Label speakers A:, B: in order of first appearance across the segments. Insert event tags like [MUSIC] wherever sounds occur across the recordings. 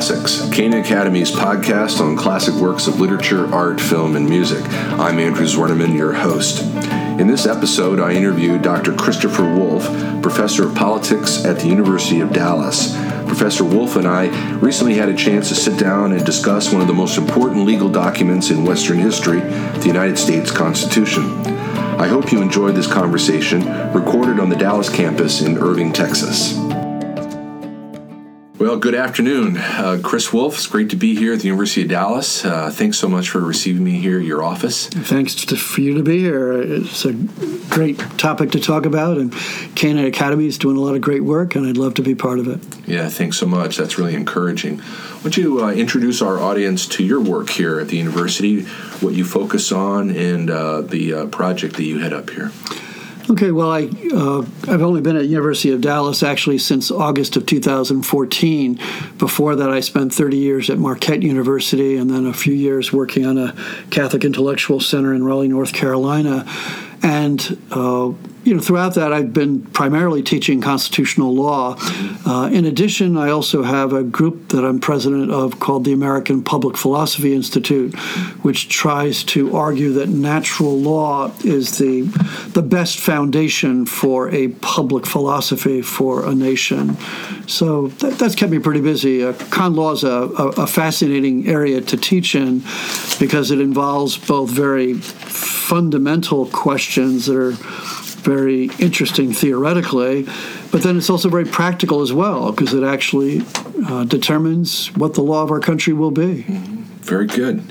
A: Classics, Cana Academy's podcast on classic works of literature, art, film, and music. I'm Andrew Zwerneman, your host. In this episode, I interviewed Dr. Christopher Wolfe, professor of politics at the University of Dallas. Professor Wolfe and I recently had a chance to sit down and discuss one of the most important legal documents in Western history, the United States Constitution. I hope you enjoyed this conversation, recorded on the Dallas campus in Irving, Texas. Good afternoon. Uh, Chris Wolfe, it's great to be here at the University of Dallas. Uh, thanks so much for receiving me here at your office.
B: Thanks to, for you to be here. It's a great topic to talk about, and Cana Academy is doing a lot of great work, and I'd love to be part of it.
A: Yeah, thanks so much. That's really encouraging. Why don't you uh, introduce our audience to your work here at the university, what you focus on, and uh, the uh, project that you head up here?
B: Okay, well, I uh, I've only been at University of Dallas actually since August of 2014. Before that, I spent 30 years at Marquette University, and then a few years working on a Catholic Intellectual Center in Raleigh, North Carolina. And uh, you know, throughout that, I've been primarily teaching constitutional law. Uh, in addition, I also have a group that I'm president of called the American Public Philosophy Institute, which tries to argue that natural law is the the best foundation for a public philosophy for a nation. So that, that's kept me pretty busy. Uh, con law is a, a, a fascinating area to teach in because it involves both very fundamental questions that are very interesting theoretically, but then it's also very practical as well because it actually uh, determines what the law of our country will be.
A: Very good.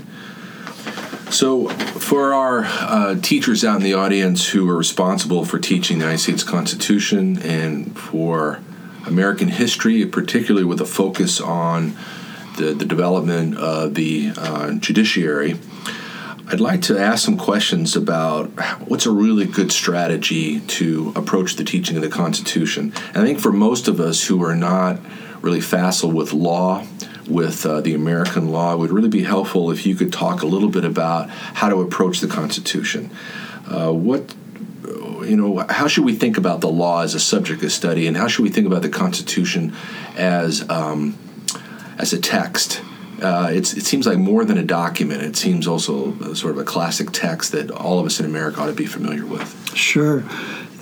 A: So, for our uh, teachers out in the audience who are responsible for teaching the United States Constitution and for American history, particularly with a focus on the, the development of the uh, judiciary, I'd like to ask some questions about what's a really good strategy to approach the teaching of the Constitution. And I think for most of us who are not really facile with law, with uh, the American law, it would really be helpful if you could talk a little bit about how to approach the Constitution. Uh, what you know, how should we think about the law as a subject of study, and how should we think about the Constitution as um, as a text? Uh, it seems like more than a document. It seems also sort of a classic text that all of us in America ought to be familiar with.
B: Sure.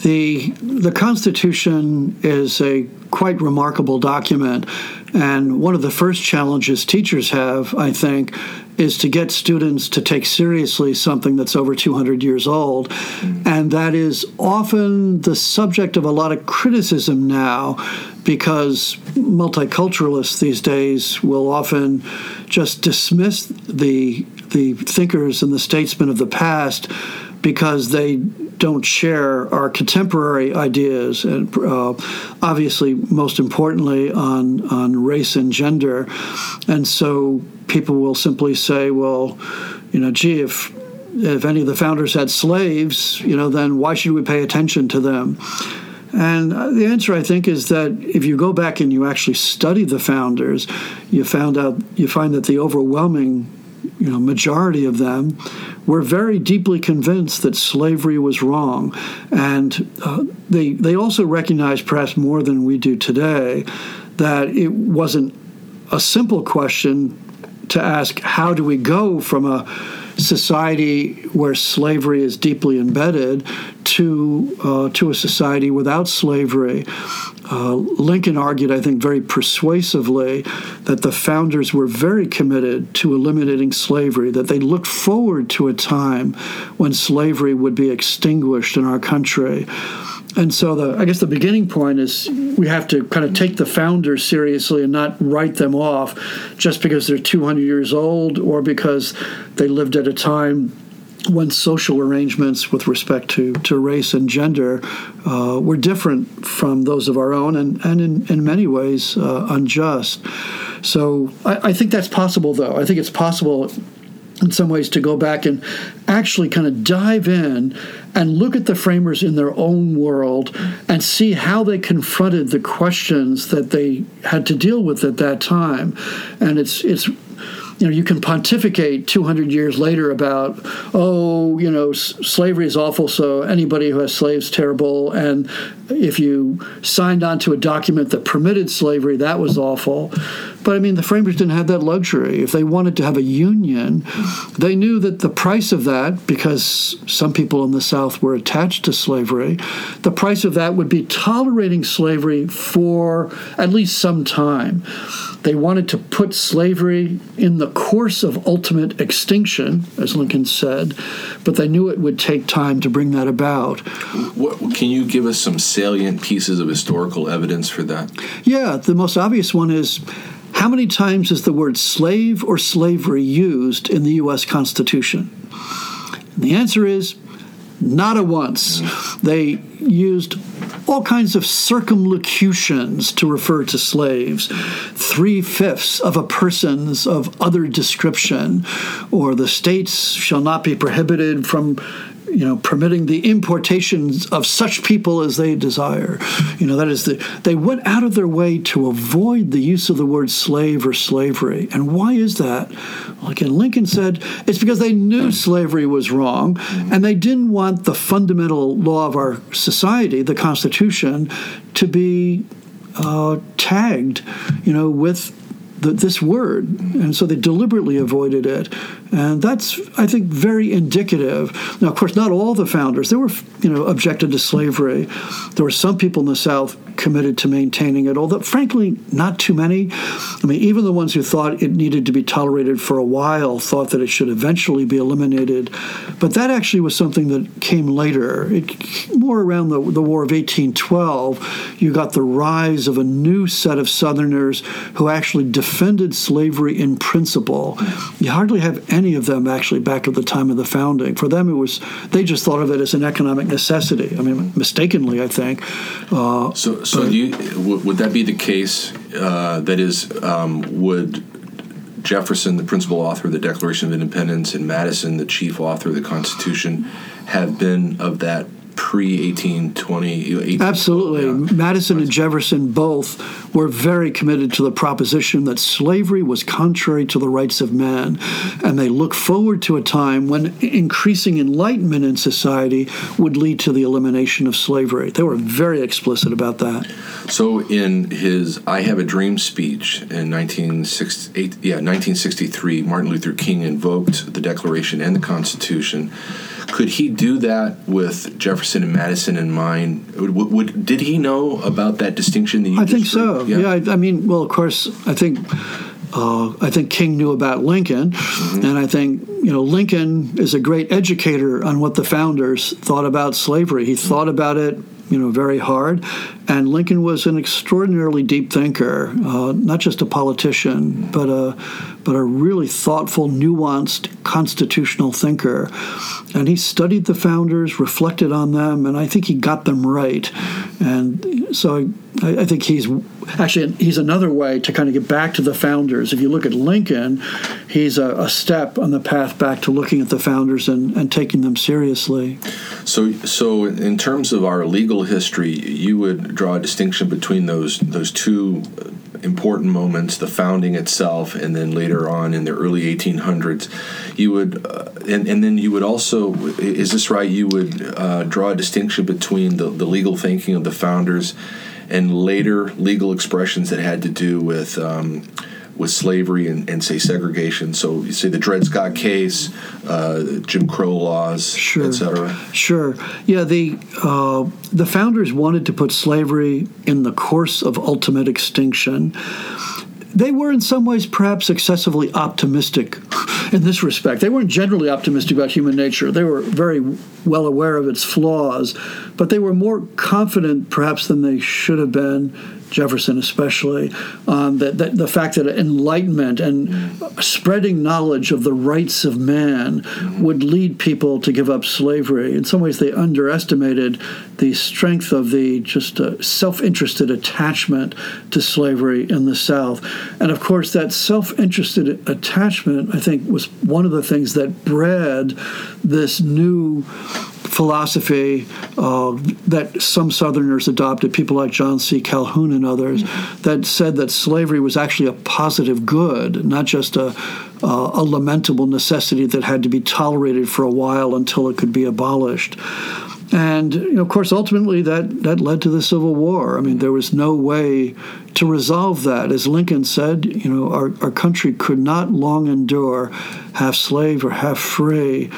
B: The, the Constitution is a quite remarkable document. And one of the first challenges teachers have, I think, is to get students to take seriously something that's over 200 years old. Mm-hmm. And that is often the subject of a lot of criticism now because multiculturalists these days will often just dismiss the the thinkers and the statesmen of the past because they don't share our contemporary ideas, and uh, obviously, most importantly, on on race and gender, and so people will simply say, "Well, you know, gee, if if any of the founders had slaves, you know, then why should we pay attention to them?" And the answer, I think, is that if you go back and you actually study the founders, you found out you find that the overwhelming, you know, majority of them were very deeply convinced that slavery was wrong, and uh, they they also recognized, perhaps more than we do today, that it wasn't a simple question to ask how do we go from a society where slavery is deeply embedded to uh, to a society without slavery. Uh, Lincoln argued, I think, very persuasively that the founders were very committed to eliminating slavery, that they looked forward to a time when slavery would be extinguished in our country. And so, the, I guess the beginning point is we have to kind of take the founders seriously and not write them off just because they're 200 years old or because they lived at a time when social arrangements with respect to, to race and gender uh, were different from those of our own and, and in, in many ways uh, unjust. So I, I think that's possible, though. I think it's possible in some ways to go back and actually kind of dive in and look at the framers in their own world and see how they confronted the questions that they had to deal with at that time and it's it's you know, you can pontificate 200 years later about, oh, you know, s- slavery is awful, so anybody who has slaves terrible, and if you signed on to a document that permitted slavery, that was awful. But I mean, the framers didn't have that luxury. If they wanted to have a union, they knew that the price of that, because some people in the South were attached to slavery, the price of that would be tolerating slavery for at least some time. They wanted to put slavery in the course of ultimate extinction, as Lincoln said, but they knew it would take time to bring that about.
A: What, can you give us some salient pieces of historical evidence for that?
B: Yeah, the most obvious one is how many times is the word slave or slavery used in the U.S. Constitution? And the answer is not a once. They used all kinds of circumlocutions to refer to slaves. Three fifths of a person's of other description, or the states shall not be prohibited from you know, permitting the importations of such people as they desire. You know, that is the they went out of their way to avoid the use of the word slave or slavery. And why is that? Well, again, Lincoln said it's because they knew slavery was wrong, and they didn't want the fundamental law of our society, the Constitution, to be uh, tagged, you know, with the, this word, and so they deliberately avoided it, and that's I think very indicative. Now, of course, not all the founders they were you know objected to slavery. There were some people in the South committed to maintaining it, although frankly, not too many. I mean, even the ones who thought it needed to be tolerated for a while thought that it should eventually be eliminated, but that actually was something that came later. It more around the, the War of 1812. You got the rise of a new set of Southerners who actually defended slavery in principle. You hardly have any of them actually back at the time of the founding. For them, it was they just thought of it as an economic necessity. I mean, mistakenly, I think.
A: Uh, so, so you, w- would that be the case? Uh, that is, um, would Jefferson, the principal author of the Declaration of Independence, and Madison, the chief author of the Constitution, have been of that pre 1820
B: absolutely. Yeah. madison and jefferson both were very committed to the proposition that slavery was contrary to the rights of man. And they look forward to a time when increasing enlightenment in society would lead to the elimination of slavery. They were very explicit about that.
A: So in his i have a dream speech in 1968 yeah 1963 martin luther king invoked the declaration and the constitution could he do that with Jefferson and Madison in mind? Would, would, did he know about that distinction? That
B: I think so. Yeah, yeah I, I, mean, well, of course, I think. Uh, I think King knew about Lincoln, mm-hmm. and I think you know Lincoln is a great educator on what the founders thought about slavery. He mm-hmm. thought about it you know, very hard. And Lincoln was an extraordinarily deep thinker, uh, not just a politician, but a but a really thoughtful, nuanced constitutional thinker. And he studied the founders, reflected on them, and I think he got them right. And so I, I think he's actually he's another way to kind of get back to the founders. If you look at Lincoln, he's a, a step on the path back to looking at the founders and, and taking them seriously.
A: So, so in terms of our legal history, you would draw a distinction between those those two important moments, the founding itself, and then later on in the early 1800s, you would, uh, and, and then you would also, is this right? You would uh, draw a distinction between the, the legal thinking of the founders and later legal expressions that had to do with um, with slavery and, and, say segregation. So you say the Dred Scott case, uh, Jim Crow laws,
B: sure.
A: etc.
B: Sure. Yeah. The uh, the founders wanted to put slavery in the course of ultimate extinction. They were, in some ways, perhaps excessively optimistic in this respect. They weren't generally optimistic about human nature. They were very well aware of its flaws, but they were more confident, perhaps, than they should have been Jefferson especially, um, that, that, the fact that enlightenment and spreading knowledge of the rights of man would lead people to give up slavery. In some ways, they underestimated the strength of the just uh, self-interested attachment to slavery in the South, and of course, that self-interested attachment, I think, was one of the things that bred this new philosophy uh, that some Southerners adopted, people like John C. Calhoun and others, mm-hmm. that said that slavery was actually a positive good, not just a, uh, a lamentable necessity that had to be tolerated for a while until it could be abolished. And you know, of course, ultimately that, that led to the Civil War. I mean, there was no way to resolve that. As Lincoln said, you know, our, our country could not long endure half slave or half free.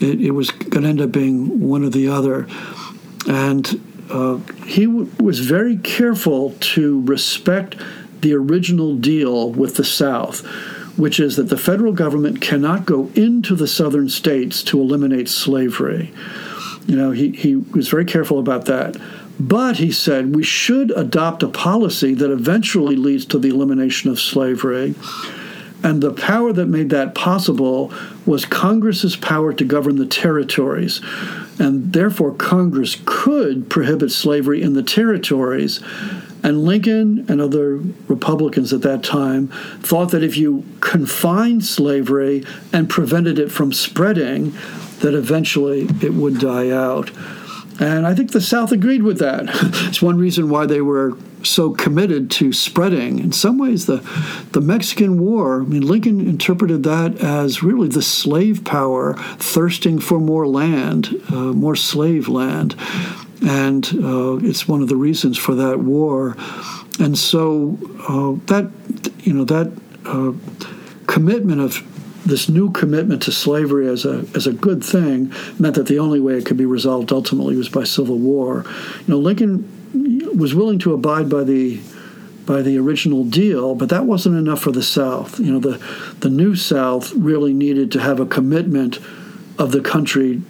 B: It, it was going to end up being one or the other. And uh, he w- was very careful to respect the original deal with the South, which is that the federal government cannot go into the southern states to eliminate slavery. You know, he, he was very careful about that. But he said we should adopt a policy that eventually leads to the elimination of slavery. And the power that made that possible was Congress's power to govern the territories. And therefore, Congress could prohibit slavery in the territories. And Lincoln and other Republicans at that time thought that if you confined slavery and prevented it from spreading, that eventually it would die out. And I think the South agreed with that. [LAUGHS] it's one reason why they were so committed to spreading. In some ways, the, the Mexican War, I mean, Lincoln interpreted that as really the slave power thirsting for more land, uh, more slave land. And uh, it's one of the reasons for that war. And so uh, that, you know, that uh, commitment of this new commitment to slavery as a as a good thing meant that the only way it could be resolved ultimately was by civil war. You know, Lincoln was willing to abide by the by the original deal, but that wasn't enough for the South. You know, the the new South really needed to have a commitment of the country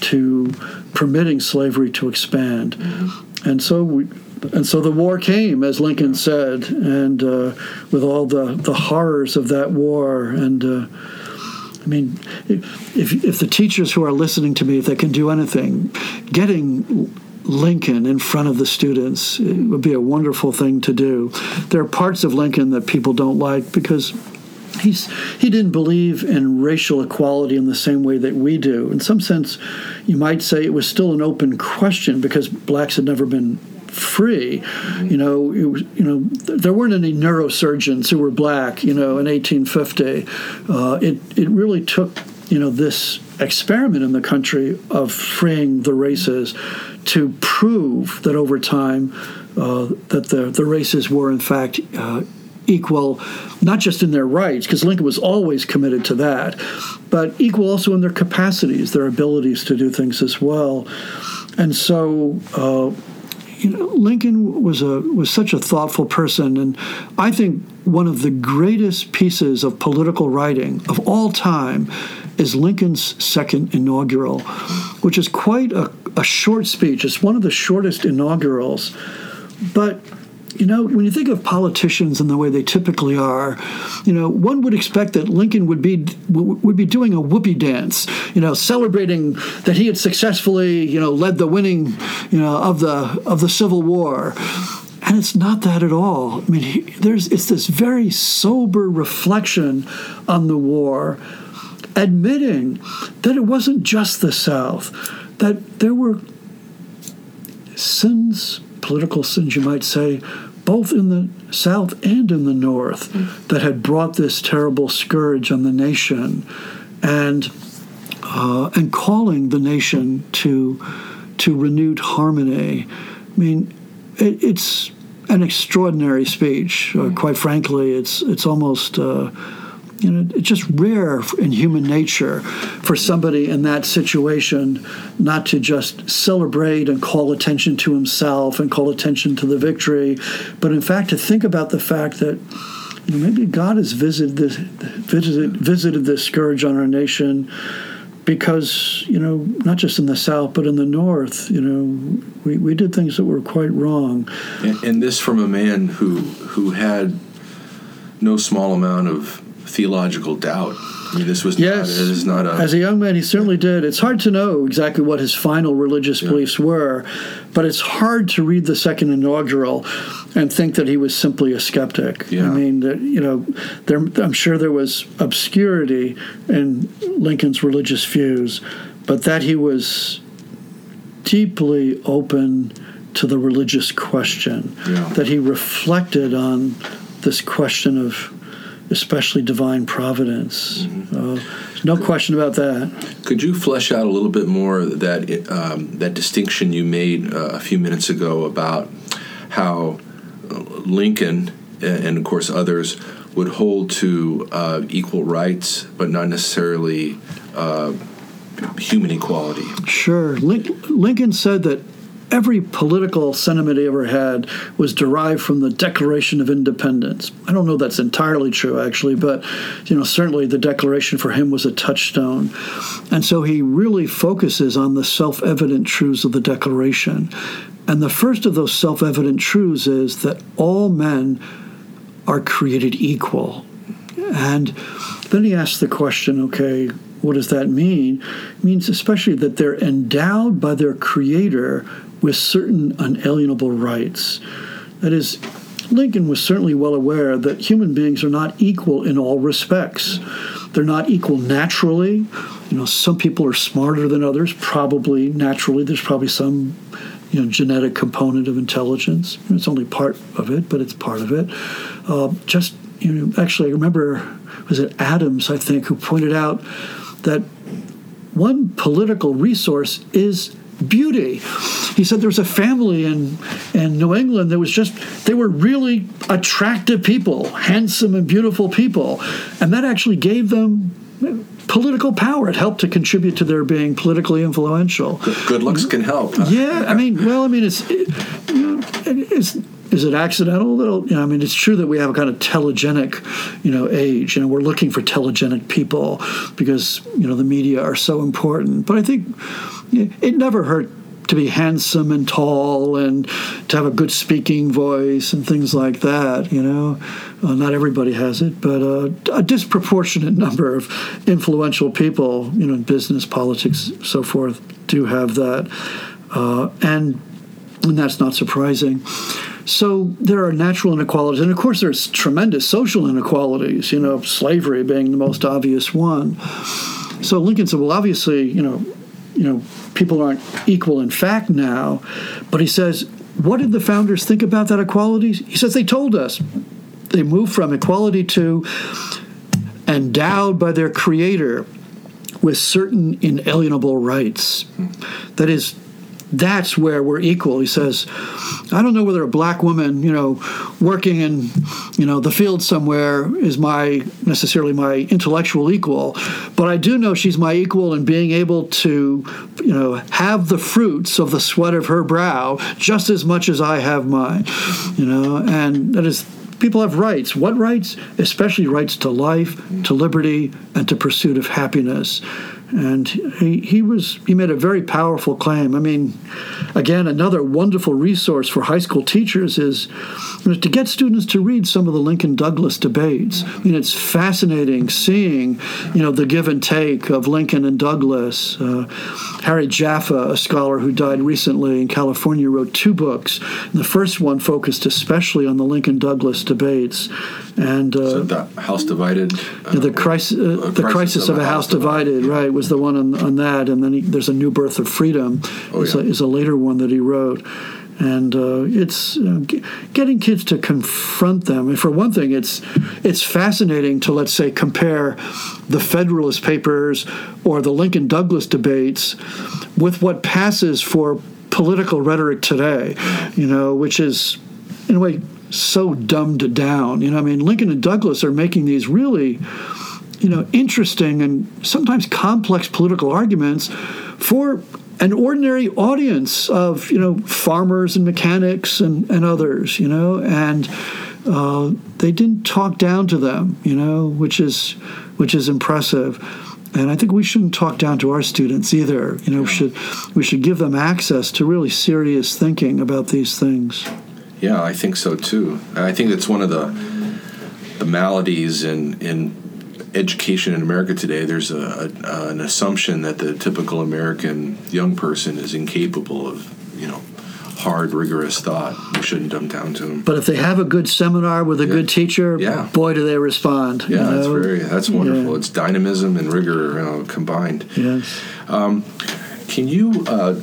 B: to permitting slavery to expand, mm-hmm. and so we and so the war came, as Lincoln said, and uh, with all the, the horrors of that war. And uh, I mean, if, if the teachers who are listening to me, if they can do anything, getting Lincoln in front of the students would be a wonderful thing to do. There are parts of Lincoln that people don't like because he's he didn't believe in racial equality in the same way that we do. In some sense, you might say it was still an open question because blacks had never been free. You know, was, you know, there weren't any neurosurgeons who were black. You know, in 1850, uh, it it really took you know this experiment in the country of freeing the races to prove that over time uh, that the the races were in fact. Uh, equal, not just in their rights, because Lincoln was always committed to that, but equal also in their capacities, their abilities to do things as well. And so, uh, you know, Lincoln was a was such a thoughtful person, and I think one of the greatest pieces of political writing of all time is Lincoln's second inaugural, which is quite a, a short speech. It's one of the shortest inaugurals, but you know, when you think of politicians and the way they typically are, you know, one would expect that Lincoln would be would be doing a whoopee dance, you know, celebrating that he had successfully, you know, led the winning, you know, of the of the Civil War. And it's not that at all. I mean, he, there's it's this very sober reflection on the war, admitting that it wasn't just the South, that there were sins, political sins, you might say, both in the South and in the North, mm. that had brought this terrible scourge on the nation, and uh, and calling the nation to to renewed harmony. I mean, it, it's an extraordinary speech. Uh, quite frankly, it's it's almost. Uh, you know, it's just rare in human nature for somebody in that situation not to just celebrate and call attention to himself and call attention to the victory, but in fact to think about the fact that you know, maybe God has visited this visited visited this scourge on our nation because you know not just in the south but in the north you know we, we did things that were quite wrong.
A: And, and this from a man who who had no small amount of theological doubt. I mean, this was
B: yes.
A: Not, it is not a.
B: As a young man, he certainly did. It's hard to know exactly what his final religious yeah. beliefs were, but it's hard to read the second inaugural and think that he was simply a skeptic. Yeah. I mean, that, you know, there, I'm sure there was obscurity in Lincoln's religious views, but that he was deeply open to the religious question,
A: Yeah.
B: that he reflected on this question of especially divine providence. Uh, no question about that.
A: Could you flesh out a little bit more that um, that distinction you made uh, a few minutes ago about how uh, Lincoln and, and of course others would hold to uh, equal rights, but not necessarily uh, human equality?
B: Sure. Lin- Lincoln said that every political sentiment he ever had was derived from the Declaration of Independence. I don't know that's entirely true, actually, but you know certainly the Declaration for him was a touchstone, and so he really focuses on the self-evident truths of the Declaration. And the first of those self-evident truths is that all men are created equal. And then he asks the question, okay, what does that mean? It means especially that they're endowed by their creator with certain unalienable rights. That is, Lincoln was certainly well aware that human beings are not equal in all respects. They're not equal naturally. You know, some people are smarter than others, probably naturally. There's probably some you know, genetic component of intelligence. It's only part of it, but it's part of it. Uh, just you know, actually, I remember was it Adams, I think, who pointed out that one political resource is beauty. He said there was a family in in New England that was just they were really attractive people, handsome and beautiful people, and that actually gave them political power. It helped to contribute to their being politically influential.
A: Good looks can help. [LAUGHS]
B: Yeah, I mean, well, I mean, it's it, you know, it's is it accidental? Little, you know, I mean, it's true that we have a kind of telegenic, you know, age. You know, we're looking for telegenic people because you know the media are so important. But I think it never hurt to be handsome and tall and to have a good speaking voice and things like that. You know, uh, not everybody has it, but uh, a disproportionate [LAUGHS] number of influential people, you know, in business, politics, so forth, do have that, uh, and and that's not surprising. So there are natural inequalities, and of course, there's tremendous social inequalities. You know, slavery being the most obvious one. So Lincoln said, "Well, obviously, you know, you know, people aren't equal in fact now," but he says, "What did the founders think about that equality?" He says they told us they moved from equality to endowed by their creator with certain inalienable rights. That is, that's where we're equal. He says, I don't know whether a black woman, you know, working in, you know, the field somewhere is my necessarily my intellectual equal, but I do know she's my equal in being able to, you know, have the fruits of the sweat of her brow just as much as I have mine, you know, and that is people have rights. What rights? Especially rights to life, to liberty, and to pursuit of happiness. And he, he was he made a very powerful claim. I mean, again, another wonderful resource for high school teachers is you know, to get students to read some of the Lincoln Douglas debates. I mean, it's fascinating seeing you know the give and take of Lincoln and Douglas. Uh, Harry Jaffa, a scholar who died recently in California, wrote two books. The first one focused especially on the Lincoln Douglas debates, and uh,
A: So the House divided. uh,
B: the crisis, uh, the crisis of a house divided, right, was the one on, on that, and then he, there's a new birth of freedom.
A: Oh,
B: is,
A: yeah.
B: a, is a later one that he wrote, and uh, it's uh, g- getting kids to confront them. And for one thing, it's it's fascinating to let's say compare the Federalist Papers or the Lincoln Douglas debates with what passes for political rhetoric today. You know, which is in a way so dumbed down. You know, I mean, Lincoln and Douglas are making these really you know, interesting and sometimes complex political arguments for an ordinary audience of, you know, farmers and mechanics and, and others, you know, and uh, they didn't talk down to them, you know, which is which is impressive. And I think we shouldn't talk down to our students either. You know, we should we should give them access to really serious thinking about these things.
A: Yeah, I think so too. I think that's one of the the maladies in in education in America today. There's a, a an assumption that the typical American young person is incapable of you know hard, rigorous thought. We shouldn't dumb down to them.
B: But if they have a good seminar with a good teacher,
A: Yeah.
B: boy, do they respond. you
A: Yeah, that's
B: know?
A: very that's wonderful.
B: Yeah.
A: It's dynamism and rigor you know, combined.
B: Yes.
A: Can you uh,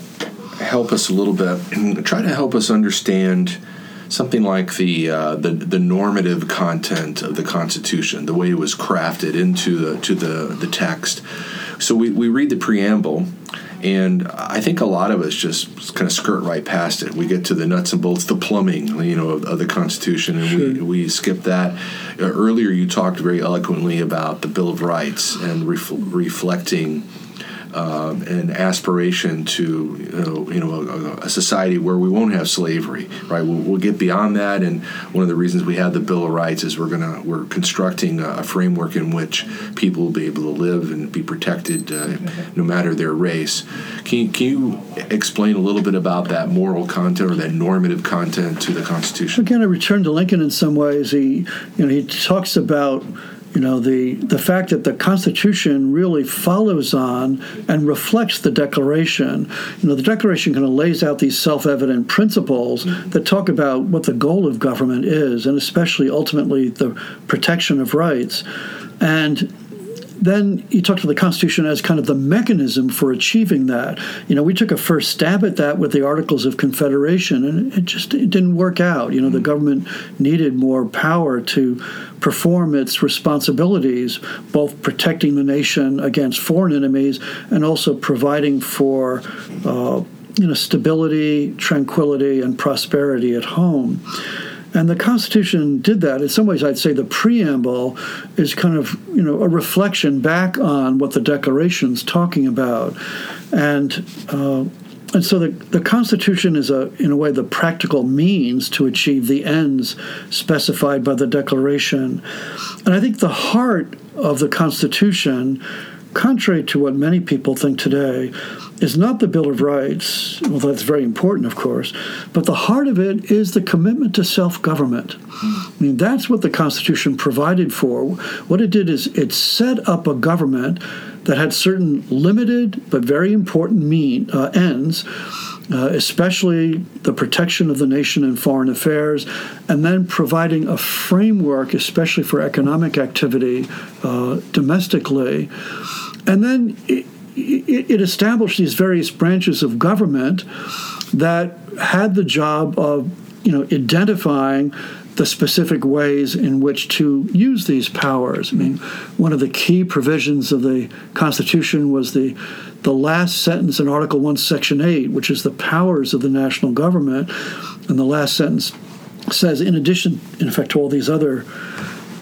A: help us a little bit [CLEARS THROAT] try to help us understand something like the, uh, the the normative content of the Constitution, the way it was crafted into the to the the text. So we, we read the preamble, and I think a lot of us just kind of skirt right past it. We get to the nuts and bolts, the plumbing, you know, of, of the Constitution, and sure. we, we skip that. Uh, earlier, you talked very eloquently about the Bill of Rights and ref- reflecting um, an aspiration to you know, you know a, a, society where we won't have slavery, right? We'll, we'll, get beyond that, and one of the reasons we have the Bill of Rights is we're gonna we're constructing a, framework in which people will be able to live and be protected uh, no matter their race. Can can you explain a little bit about that moral content or that normative content to the Constitution?
B: Again, I return to Lincoln in some ways. He you know he talks about you know the the fact that the Constitution really follows on and reflects the Declaration. You know, the Declaration kind of lays out these self-evident principles that talk about what the goal of government is, and especially ultimately the protection of rights. And then you talk to the Constitution as kind of the mechanism for achieving that. You know, we took a first stab at that with the Articles of Confederation, and it just it didn't work out. You know, the government needed more power to perform its responsibilities, both protecting the nation against foreign enemies and also providing for. Uh, you know, stability, tranquility, and prosperity at home. And the Constitution did that. In some ways, I'd say the preamble is kind of, you know, a reflection back on what the Declaration's talking about. And uh, and so the, the Constitution is a, in a way, the practical means to achieve the ends specified by the Declaration. And I think the heart of the Constitution contrary to what many people think today, is not the Bill of Rights, well, that's very important, of course, but the heart of it is the commitment to self government. I mean, that's what the Constitution provided for. What it did is it set up a government that had certain limited but very important mean, uh, ends. Uh, especially the protection of the nation in foreign affairs, and then providing a framework, especially for economic activity uh, domestically, and then it, it, established these various branches of government that had the job of, you know, identifying the specific ways in which to use these powers. I mean, one of the key provisions of the Constitution was the the last sentence in Article 1, Section 8, which is the powers of the national government. And the last sentence says, in addition, in effect, to all these other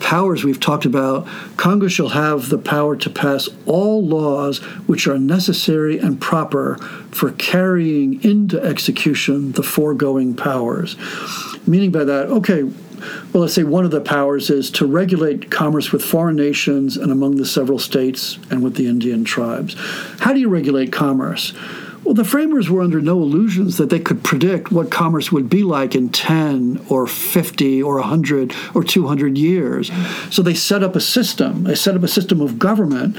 B: powers we've talked about, Congress shall have the power to pass all laws which are necessary and proper for carrying into execution the foregoing powers. Meaning by that, okay, well, let's say one of the powers is to regulate commerce with foreign nations and among the several states and with the Indian tribes. How do you regulate commerce? Well, the framers were under no illusions that they could predict what commerce would be like in 10 or 50 or 100 or 200 years. So they set up a system. They set up a system of government,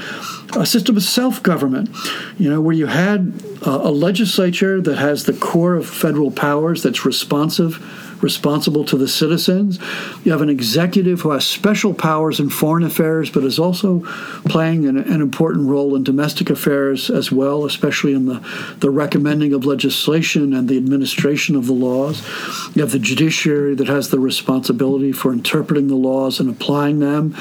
B: a system of self government, you know, where you had a legislature that has the core of federal powers that's responsive responsible to the citizens. You have an executive who has special powers in foreign affairs, but is also playing an, an important role in domestic affairs as well, especially in the, the recommending of legislation and the administration of the laws. You have the judiciary that has the responsibility for interpreting the laws and applying them.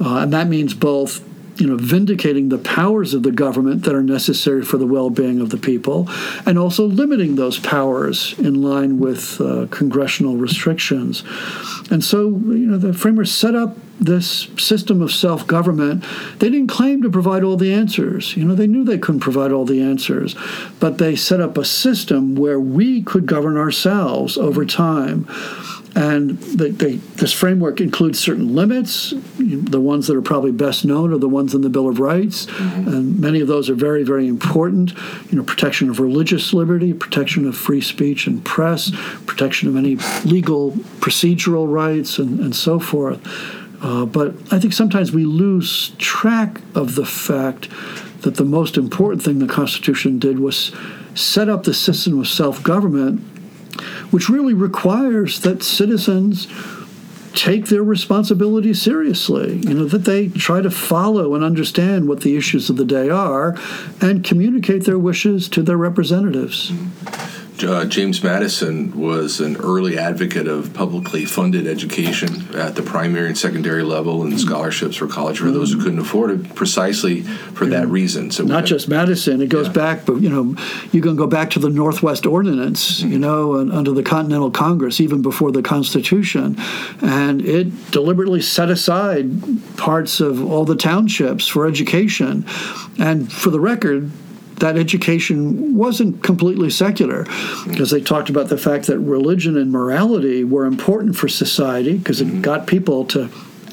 B: Uh, and that means both you know, vindicating the powers of the government that are necessary for the well-being of the people, and also limiting those powers in line with uh, congressional restrictions. And so, you know, the framers set up this system of self-government. They didn't claim to provide all the answers. You know, they knew they couldn't provide all the answers, but they set up a system where we could govern ourselves over time and they, they, this framework includes certain limits. The ones that are probably best known are the ones in the Bill of Rights, mm-hmm. and many of those are very, very important. You know, protection of religious liberty, protection of free speech and press, protection of any legal procedural rights, and, and so forth. Uh, but I think sometimes we lose track of the fact that the most important thing the Constitution did was set up the system of self government which really requires that citizens take their responsibility seriously. You know, that they try to follow and understand what the issues of the day are and communicate their wishes to their representatives.
A: Uh, James Madison was an early advocate of publicly funded education at the primary and secondary level and scholarships for college for those who couldn't afford it, precisely for that reason.
B: So not just Madison; it goes yeah. back, but you know, you can go back to the Northwest Ordinance, mm-hmm. you know, and under the Continental Congress, even before the Constitution, and it deliberately set aside parts of all the townships for education. And for the record, that education wasn't completely secular because they talked about the fact that religion and morality were important for society because it mm-hmm. got people to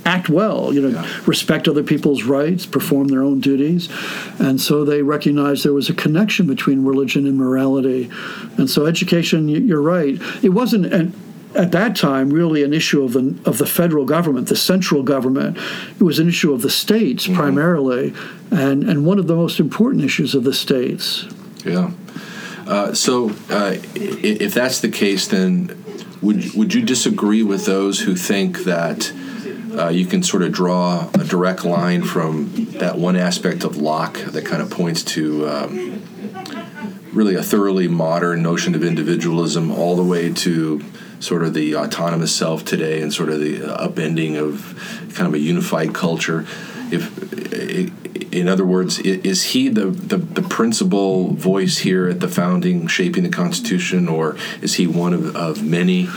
B: act well, you know, yeah. respect other people's rights, perform their own duties. And so they recognized there was a connection between religion and morality. And so education, you're right, it wasn't an at that time really an issue of the of the federal government, the central government. It was an issue of the states mm-hmm. primarily, and and one of the most important issues of the states.
A: Yeah. Uh, so, uh, if that's the case, then would would you disagree with those who think that uh, you can sort of draw a direct line from that one aspect of Locke that kind of points to um, really a thoroughly modern notion of individualism, all the way to sort of the autonomous self today and sort of the upending of kind of a unified culture. If, in other words, is he the, the, the principal voice here at the founding, shaping the Constitution, or is he one of, of many?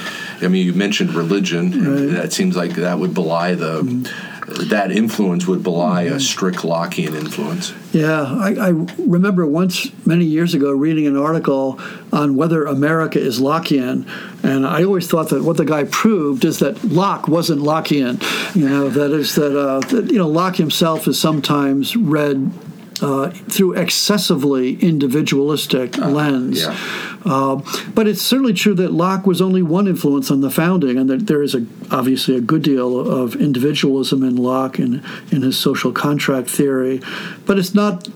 A: I mean, you mentioned religion. Right. That seems like that would belie the. Mm-hmm that influence would belie a strict Lockean influence.
B: Yeah, I, I, remember once many years ago reading an article on whether America is Lockean, and I always thought that what the guy proved is that Locke wasn't Lockean. You know, that is that, uh, that you know Locke himself is sometimes read uh, through excessively individualistic uh, lens. Yeah. Uh, but it's certainly true that Locke was only one influence on the founding, and that there is a, obviously a good deal of individualism in Locke and in his social contract theory. But it's not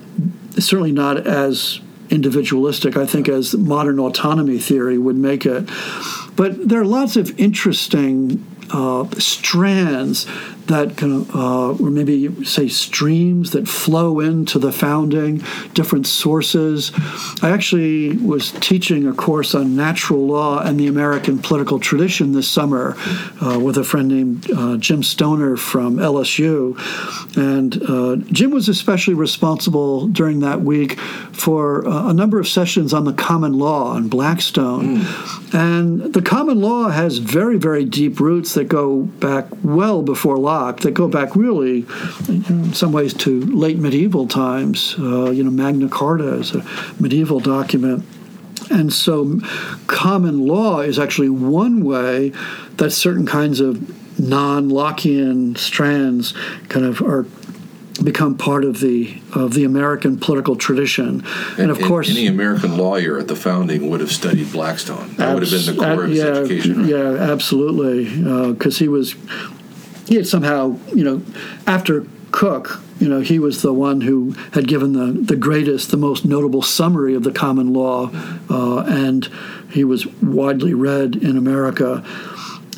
B: it's certainly not as individualistic, I think, as modern autonomy theory would make it. But there are lots of interesting uh, strands that kind of, uh, or maybe say streams that flow into the founding, different sources. I actually was teaching a course on natural law and the American political tradition this summer uh, with a friend named uh, Jim Stoner from LSU. And uh, Jim was especially responsible during that week for uh, a number of sessions on the common law and Blackstone. Mm. And the common law has very, very deep roots that go back well before Locke, that go back really, in some ways, to late medieval times. Uh, you know, Magna Carta is a medieval document. And so, common law is actually one way that certain kinds of non Lockean strands kind of are become part of the of the American political tradition. And, and of course,
A: any American lawyer at the founding would have studied Blackstone. That abs- would have been the core of his
B: yeah,
A: education. Right?
B: Yeah, absolutely, because uh, he was he had somehow, you know, after Coke you know, he was the one who had given the, the greatest, the most notable summary of the common law, uh, and he was widely read in America.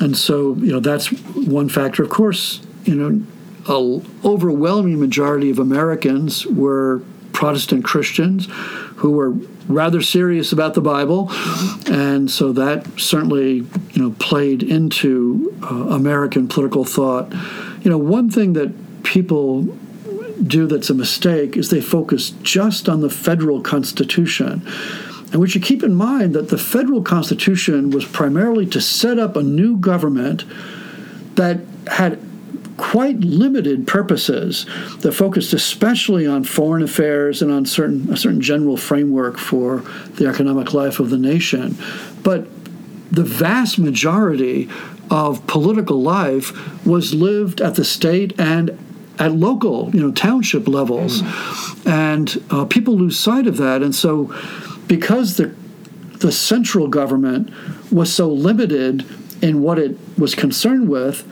B: And so, you know, that's one factor. Of course, you know, an overwhelming majority of Americans were Protestant Christians who were rather serious about the Bible, and so that certainly you know played into uh, American political thought. You know, one thing that people do that's a mistake is they focus just on the federal constitution. And we should keep in mind that the federal constitution was primarily to set up a new government that had quite limited purposes that focused especially on foreign affairs and on certain a certain general framework for the economic life of the nation. But the vast majority of political life was lived at the state and at local, you know, township levels, mm. and uh, people lose sight of that. And so, because the the central government was so limited in what it was concerned with,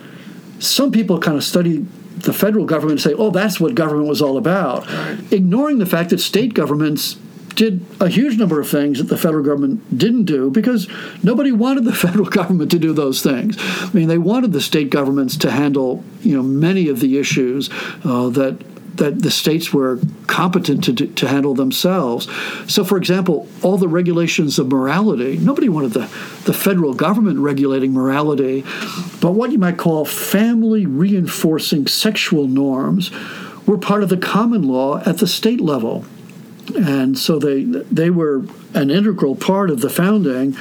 B: some people kind of study the federal government and say, oh, that's what government was all about, right. ignoring the fact that state governments did a huge number of things that the federal government didn't do because nobody wanted the [LAUGHS] federal government to do those things. I mean, they wanted the state governments to handle, you know, many of the issues uh, that that the states were competent to, to handle themselves. So, for example, all the regulations of morality, nobody wanted the, the federal government regulating morality, but what you might call family reinforcing sexual norms were part of the common law at the state level. And so they, they were an integral part of the founding.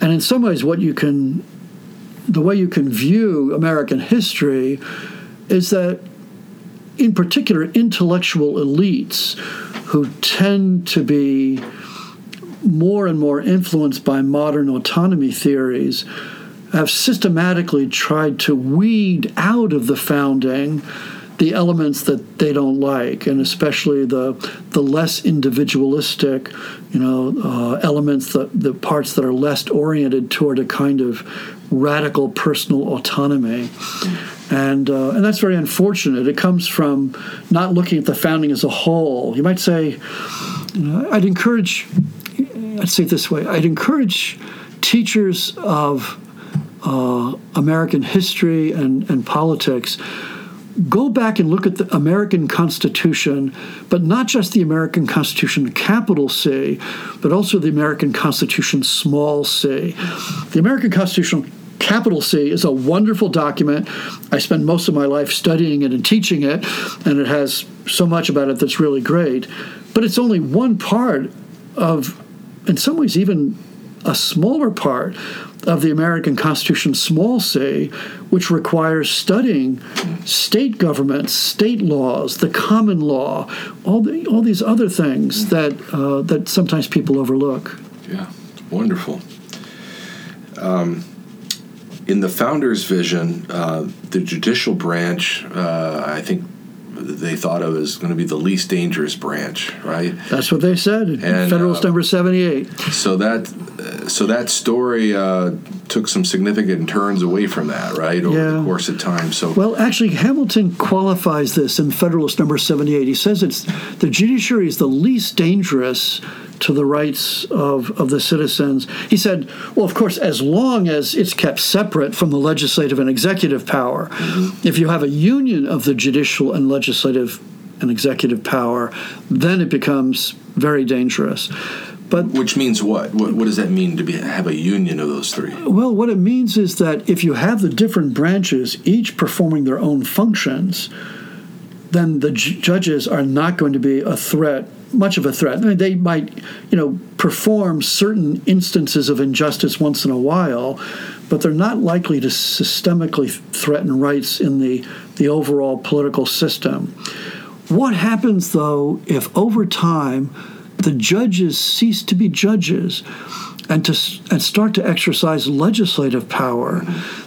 B: And in some ways, what you can, the way you can view American history is that in particular, intellectual elites who tend to be more and more influenced by modern autonomy theories have systematically tried to weed out of the founding the elements that they don't like, and especially the the less individualistic, you know, uh, elements, the the parts that are less oriented toward a kind of radical personal autonomy and uh, and that's very unfortunate. It comes from not looking at the founding as a whole. You might say, know, I'd encourage, I'd say it this way: I'd encourage teachers of uh, American history and, and politics go back and look at the American Constitution, but not just the American Constitution, capital C, but also the American Constitution, small c. The American Constitution capital C is a wonderful document. I spend most of my life studying it and teaching it, and it has so much about it that's really great. But it's only one part of, in some ways, even a smaller part of the American Constitution, small c, which requires studying state governments, state laws, the common law, all the, all these other things that uh, that sometimes people overlook.
A: Yeah, wonderful. Um, in the founder's vision, uh, the judicial branch, uh, I think they thought of as going to be the least dangerous branch, right?
B: That's what they said. And, Federalist uh, number seventy-eight.
A: So that, so that story uh, took some significant turns away from that, right, over yeah. the course of time. So
B: well, actually, Hamilton qualifies this in Federalist number seventy-eight. He says it's the judiciary is the least dangerous to the rights of, of the citizens. He said, well, of course, as long as it's kept separate from the legislative and executive power, mm-hmm. if you have a union of the judicial and legislative and executive power, then it becomes very dangerous.
A: But which means what? What, what does that mean to be, have a union of those three?
B: Well, what it means is that if you have the different branches each performing their own functions, then the j- judges are not going to be a threat much of a threat. I mean, they might, you know, perform certain instances of injustice once in a while, but they're not likely to systemically threaten rights in the, the overall political system. What happens, though, if over time the judges cease to be judges and to and start to exercise legislative power.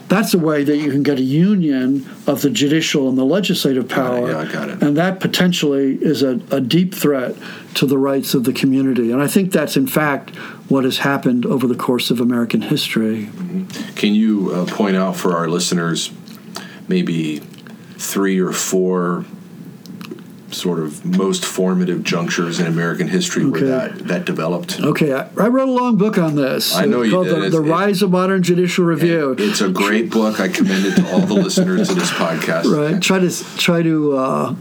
B: That's a way that you can get a union of the judicial and the legislative power.
A: Yeah, I got it.
B: And that potentially is a, a deep threat to the rights of the community. And I think that's in fact what has happened over the course of American history.
A: Mm-hmm. Can you uh, point out for our listeners maybe three or four sort of most formative junctures in American history okay. where that, that developed.
B: Okay, I, I, wrote a long book on this.
A: I know you
B: did. The, the Rise of Modern Judicial Review.
A: It's a great book. I commend it to all the listeners to this podcast.
B: Right. Try to try to uh,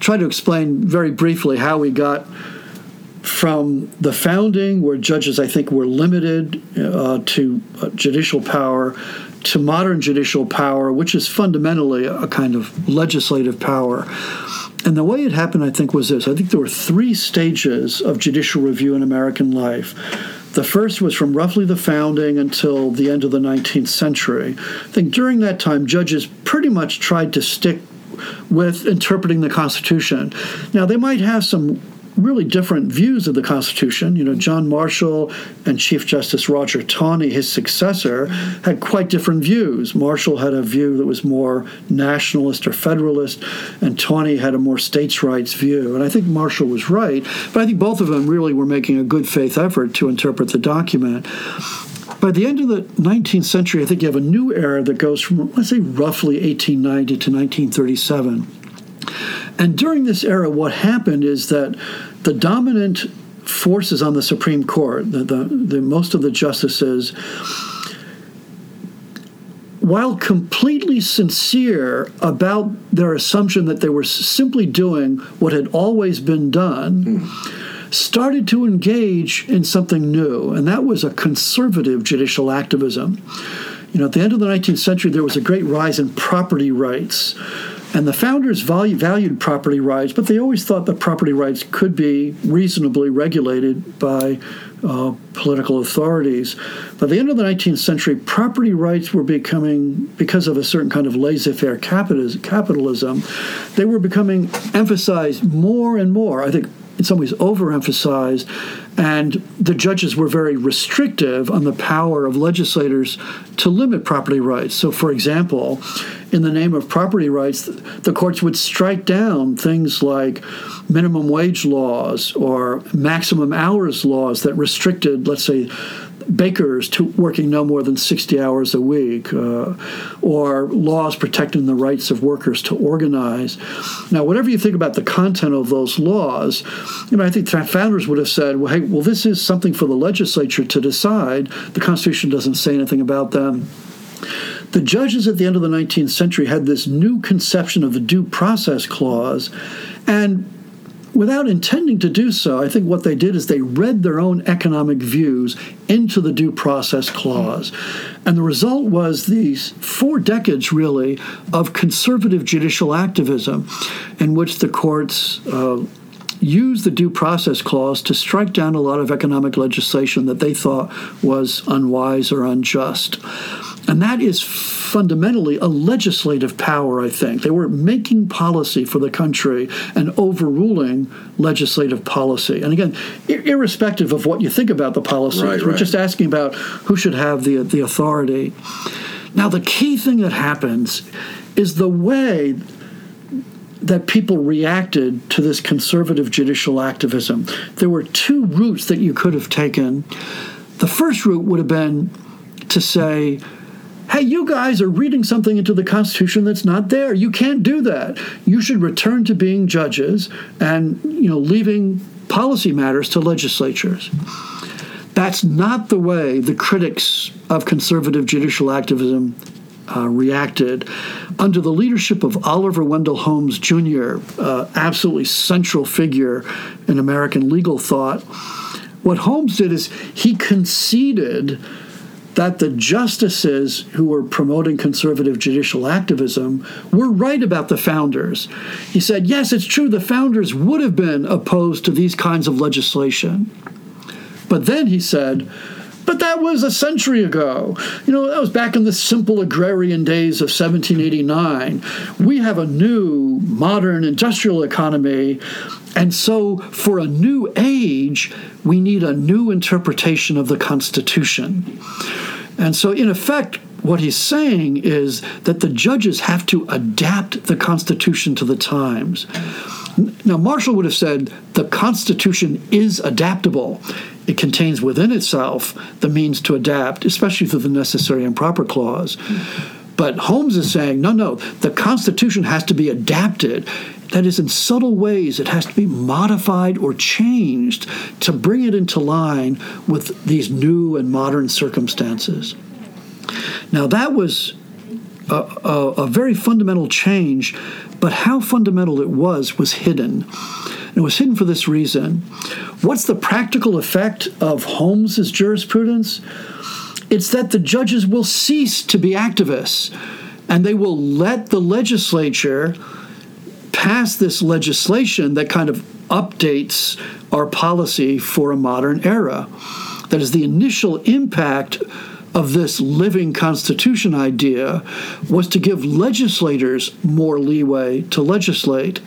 B: try to explain very briefly how we got from the founding, where judges I think were limited uh, to uh, judicial power, to modern judicial power, which is fundamentally a kind of legislative power. And the way it happened, I think, was this I think there were three stages of judicial review in American life. The first was from roughly the founding until the end of the 19th century. I think during that time, judges pretty much tried to stick with interpreting the Constitution. Now, they might have some really different views of the Constitution. You know, John Marshall and Chief Justice Roger Taney, his successor, had quite different views. Marshall had a view that was more nationalist or federalist, and Taney had a more states' rights view. And I think Marshall was right, but I think both of them really were making a good faith effort to interpret the document. By the end of the 19th century, I think you have a new era that goes from, let's say, roughly 1890 to 1937. And during this era, what happened is that the dominant forces on the Supreme Court, the, the, the most of the justices, while completely sincere about their assumption that they were simply doing what had always been done, mm. started to engage in something new, and that was a conservative judicial activism. You know, at the end of the 19th century, there was a great rise in property rights. And the founders value, valued property rights, but they always thought that property rights could be reasonably regulated by uh, political authorities. By the end of the 19th century, property rights were becoming, because of a certain kind of laissez faire capitalism, they were becoming emphasized more and more. I think in some ways overemphasized, and the judges were very restrictive on the power of legislators to limit property rights. So, for example, in the name of property rights, the courts would strike down things like minimum wage laws or maximum hours laws that restricted, let's say, bakers to working no more than 60 hours a week, uh, or laws protecting the rights of workers to organize. Now, whatever you think about the content of those laws, you know, I think founders would have said, well, hey, well, this is something for the legislature to decide. The Constitution doesn't say anything about them. The judges at the end of the 19th century had this new conception of the due process clause, and without intending to do so, I think what they did is they read their own economic views into the due process clause. And the result was these four decades, really, of conservative judicial activism in which the courts. Uh, used the due process clause to strike down a lot of economic legislation that they thought was unwise or unjust. And that is fundamentally a legislative power, I think. They were making policy for the country and overruling legislative policy. And again, irrespective of what you think about the policies, right, we're right. just asking about who should have the, the authority. Now, the key thing that happens is the way that people reacted to this conservative judicial activism. There were two routes that you could have taken. The first route would have been to say, hey, you guys are reading something into the Constitution that's not there. You can't do that. You should return to being judges and, you know, leaving policy matters to legislatures. That's not the way the critics of conservative judicial activism uh, reacted. Under the leadership of Oliver Wendell Holmes Jr., uh, absolutely central figure in American legal thought, what Holmes did is he conceded that the justices who were promoting conservative judicial activism were right about the founders. He said, yes, it's true, the founders would have been opposed to these kinds of legislation. But then he said, but that was a century ago. You know, that was back in the simple agrarian days of 1789. We have a new modern industrial economy. And so, for a new age, we need a new interpretation of the Constitution. And so, in effect, what he's saying is that the judges have to adapt the Constitution to the times. Now, Marshall would have said the Constitution is adaptable. It contains within itself the means to adapt, especially through the necessary and proper clause. But Holmes is saying, no, no, the Constitution has to be adapted. That is, in subtle ways, it has to be modified or changed to bring it into line with these new and modern circumstances. Now, that was a, a, a very fundamental change, but how fundamental it was was hidden. And it was hidden for this reason. What's the practical effect of Holmes's jurisprudence? It's that the judges will cease to be activists and they will let the legislature pass this legislation that kind of updates our policy for a modern era. That is, the initial impact of this living constitution idea was to give legislators more leeway to legislate.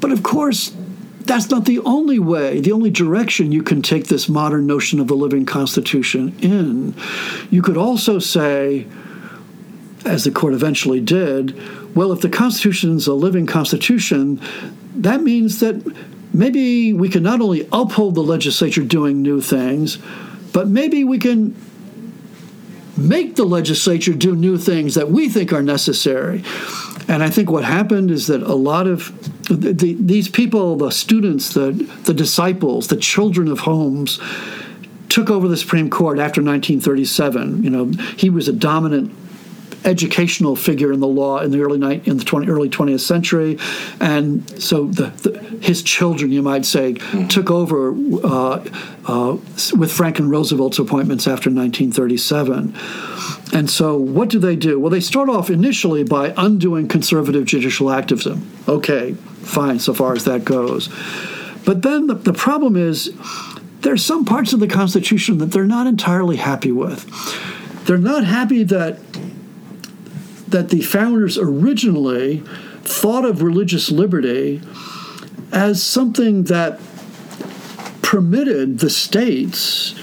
B: But of course, that's not the only way, the only direction you can take this modern notion of the living constitution in. You could also say, as the court eventually did, well, if the Constitution is a living constitution, that means that maybe we can not only uphold the legislature doing new things, but maybe we can make the legislature do new things that we think are necessary. And I think what happened is that a lot of the, the, these people, the students, the, the disciples, the children of Holmes, took over the Supreme Court after 1937. You know, he was a dominant educational figure in the law in the early night in the 20, early 20th century, and so the, the, his children, you might say, mm-hmm. took over uh, uh, with Franklin Roosevelt's appointments after 1937. And so, what do they do? Well, they start off initially by undoing conservative judicial activism. Okay, fine, so far as that goes. But then the, the problem is there's some parts of the Constitution that they're not entirely happy with. They're not happy that that the founders originally thought of religious liberty as something that permitted the states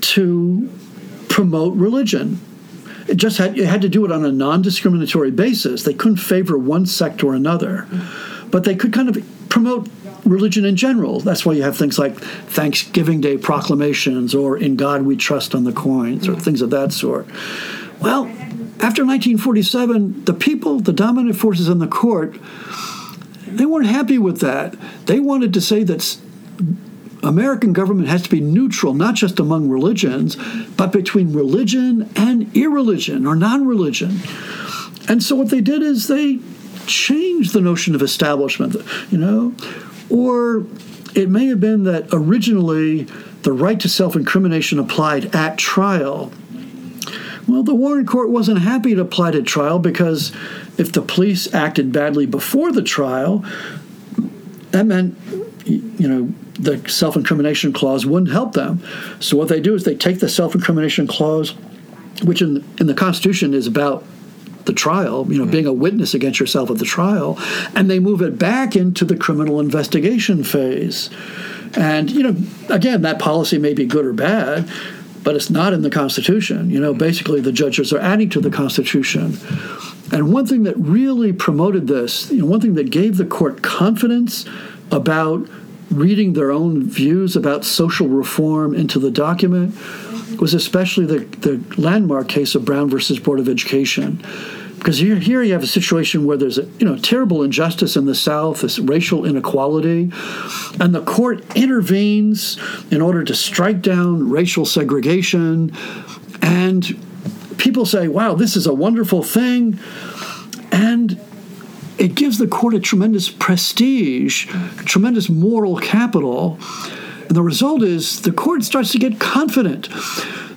B: to promote religion. It just had it had to do it on a non-discriminatory basis. They couldn't favor one sect or another, but they could kind of promote religion in general. That's why you have things like Thanksgiving Day proclamations or "In God We Trust" on the coins or mm. things of that sort. Well, after 1947, the people, the dominant forces in the court, they weren't happy with that. They wanted to say that American government has to be neutral, not just among religions, but between religion and irreligion or non religion. And so what they did is they changed the notion of establishment, you know, or it may have been that originally the right to self incrimination applied at trial well, the Warren Court wasn't happy to apply to trial because if the police acted badly before the trial, that meant, you know, the self incrimination clause wouldn't help them. So what they do is they take the self incrimination clause, which in, in the Constitution is about the trial, you know, mm-hmm. being a witness against yourself at the trial, and they move it back into the criminal investigation phase. And, you know, again, that policy may be good or bad, but it's not in the Constitution. You know, basically the judges are adding to the Constitution. And one thing that really promoted this, you know, one thing that gave the court confidence about reading their own views about social reform into the document was especially the, the landmark case of Brown versus Board of Education because here, here you have a situation where there's a you know terrible injustice in the South, this racial inequality, and the court intervenes in order to strike down racial segregation, and people say, "Wow, this is a wonderful thing," and it gives the court a tremendous prestige, tremendous moral capital, and the result is the court starts to get confident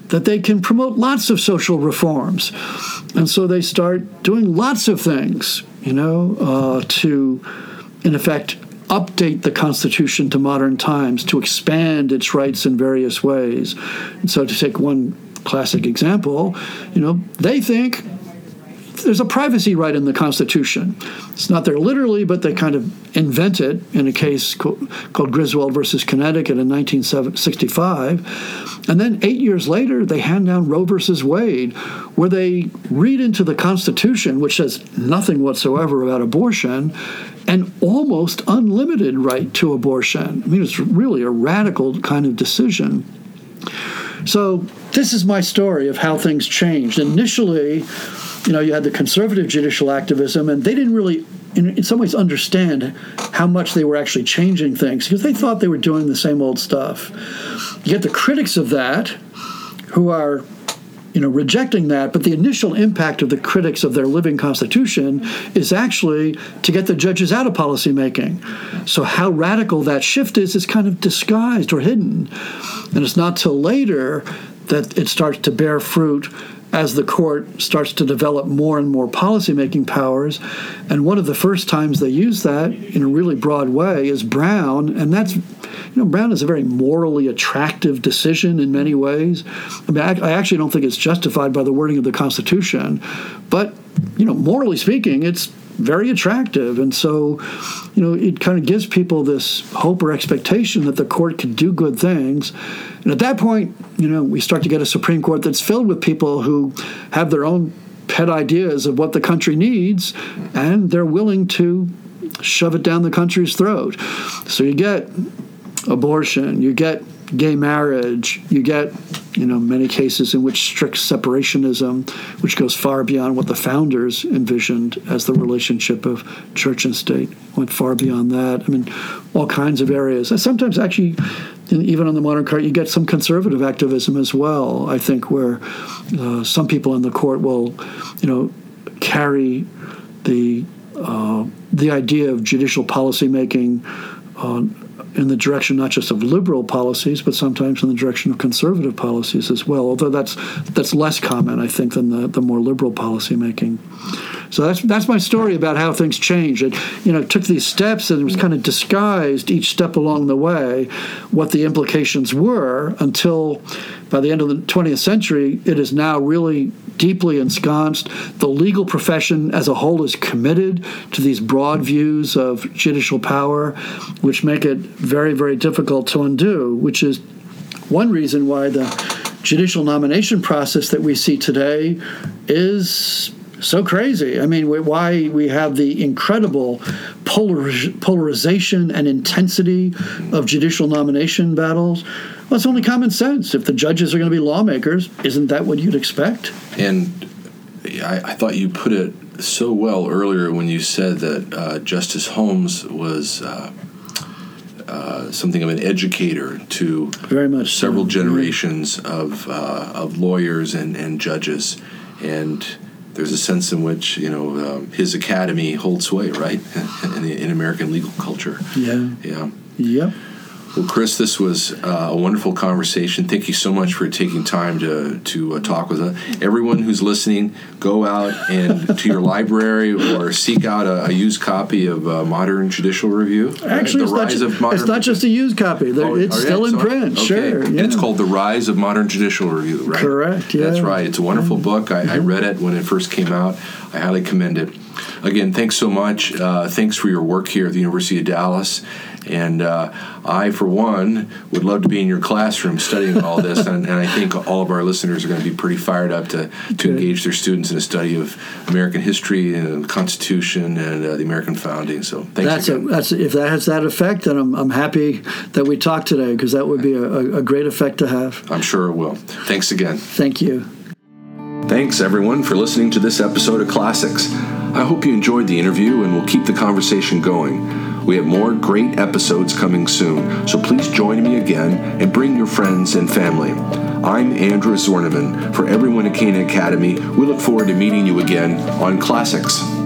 B: that they can promote lots of social reforms. And so they start doing lots of things, you know, uh, to, in effect, update the Constitution to modern times, to expand its rights in various ways. And so, to take one classic example, you know, they think there's a privacy right in the Constitution. It's not there literally, but they kind of invent it in a case called, Griswold versus Connecticut in 1965. And then eight years later, they hand down Roe versus Wade, where they read into the Constitution, which says nothing whatsoever about abortion, an almost unlimited right to abortion. I mean, it's really a radical kind of decision. So, this is my story of how things changed. Initially, you know, you had the conservative judicial activism, and they didn't really, in, in some ways, understand how much they were actually changing things because they thought they were doing the same old stuff. You get the critics of that who are you know, rejecting that, but the initial impact of the critics of their living constitution is actually to get the judges out of policymaking. So how radical that shift is is kind of disguised or hidden. And it's not till later that it starts to bear fruit as the court starts to develop more and more policymaking powers. And one of the first times they use that in a really broad way is Brown, and that's you know Brown is a very morally attractive decision in many ways. I mean, I, I actually don't think it's justified by the wording of the Constitution, but you know, morally speaking, it's very attractive. And so, you know, it kind of gives people this hope or expectation that the court can do good things. And at that point, you know, we start to get a Supreme Court that's filled with people who have their own pet ideas of what the country needs, and they're willing to shove it down the country's throat. So you get abortion, you get gay marriage, you get you know many cases in which strict separationism, which goes far beyond what the founders envisioned as the relationship of church and state, went far beyond that. I mean, all kinds of areas. And sometimes actually. even on the modern court, you get some conservative activism as well. I think where uh, some people in the court will, you know, carry the uh, the idea of judicial policymaking uh, in the direction not just of liberal policies, but sometimes in the direction of conservative policies as well. Although that's that's less common, I think, than the, the more liberal policymaking. So that's that's my story about how things changed. It you know took these steps and it was kind of disguised each step along the way what the implications were until by the end of the 20th century it is now really deeply ensconced. The legal profession as a whole is committed to these broad views of judicial power, which make it very very difficult to undo. Which is one reason why the judicial nomination process that we see today is so crazy. I mean, why we have the incredible polarization and intensity of judicial nomination battles. Well, it's only common sense. If the judges are going to be lawmakers, isn't that what you'd expect?
A: And I, I thought you put it so well earlier when you said that uh, Justice Holmes was. Uh, uh, something of an educator to
B: very much
A: several so. generations of uh, of lawyers and, and judges, and there's a sense in which you know um, his academy holds sway, right, [LAUGHS] in, in American legal culture.
B: Yeah.
A: Yeah.
B: Yep.
A: Well, Chris, this was uh, a wonderful conversation. Thank you so much for taking time to to uh, talk with us. Everyone who's listening, go out and to your library or seek out a, a used copy of uh, Modern Judicial Review.
B: Actually, it's, not, ju- it's not, just a used copy. Oh, it's still in print. Okay. Sure.
A: Yeah. It's called The Rise of Modern Judicial Review, right?
B: Correct. Yeah.
A: That's right. It's a wonderful book. I, I read it when it first came out. I highly commend it. Again, thanks so much. Uh, thanks for your work here at the University of Dallas. And uh, I, for one, would love to be in your classroom studying all this. and, and, I think all of our listeners are going to be pretty fired up to, to engage their students in a study of American history and the Constitution and uh, the American founding. So thanks
B: that's. A, that's if that has that effect, then I'm, I'm happy that we talked today because that would be a, a great effect to have.
A: I'm sure it will. Thanks again.
B: Thank you.
A: Thanks, everyone, for listening to this episode of Classics. I hope you enjoyed the interview and will keep the conversation going. We have more great episodes coming soon, so please join me again and bring your friends and family. I'm Andrew Zwerneman. For everyone at Cana Academy, we look forward to meeting you again on Classics.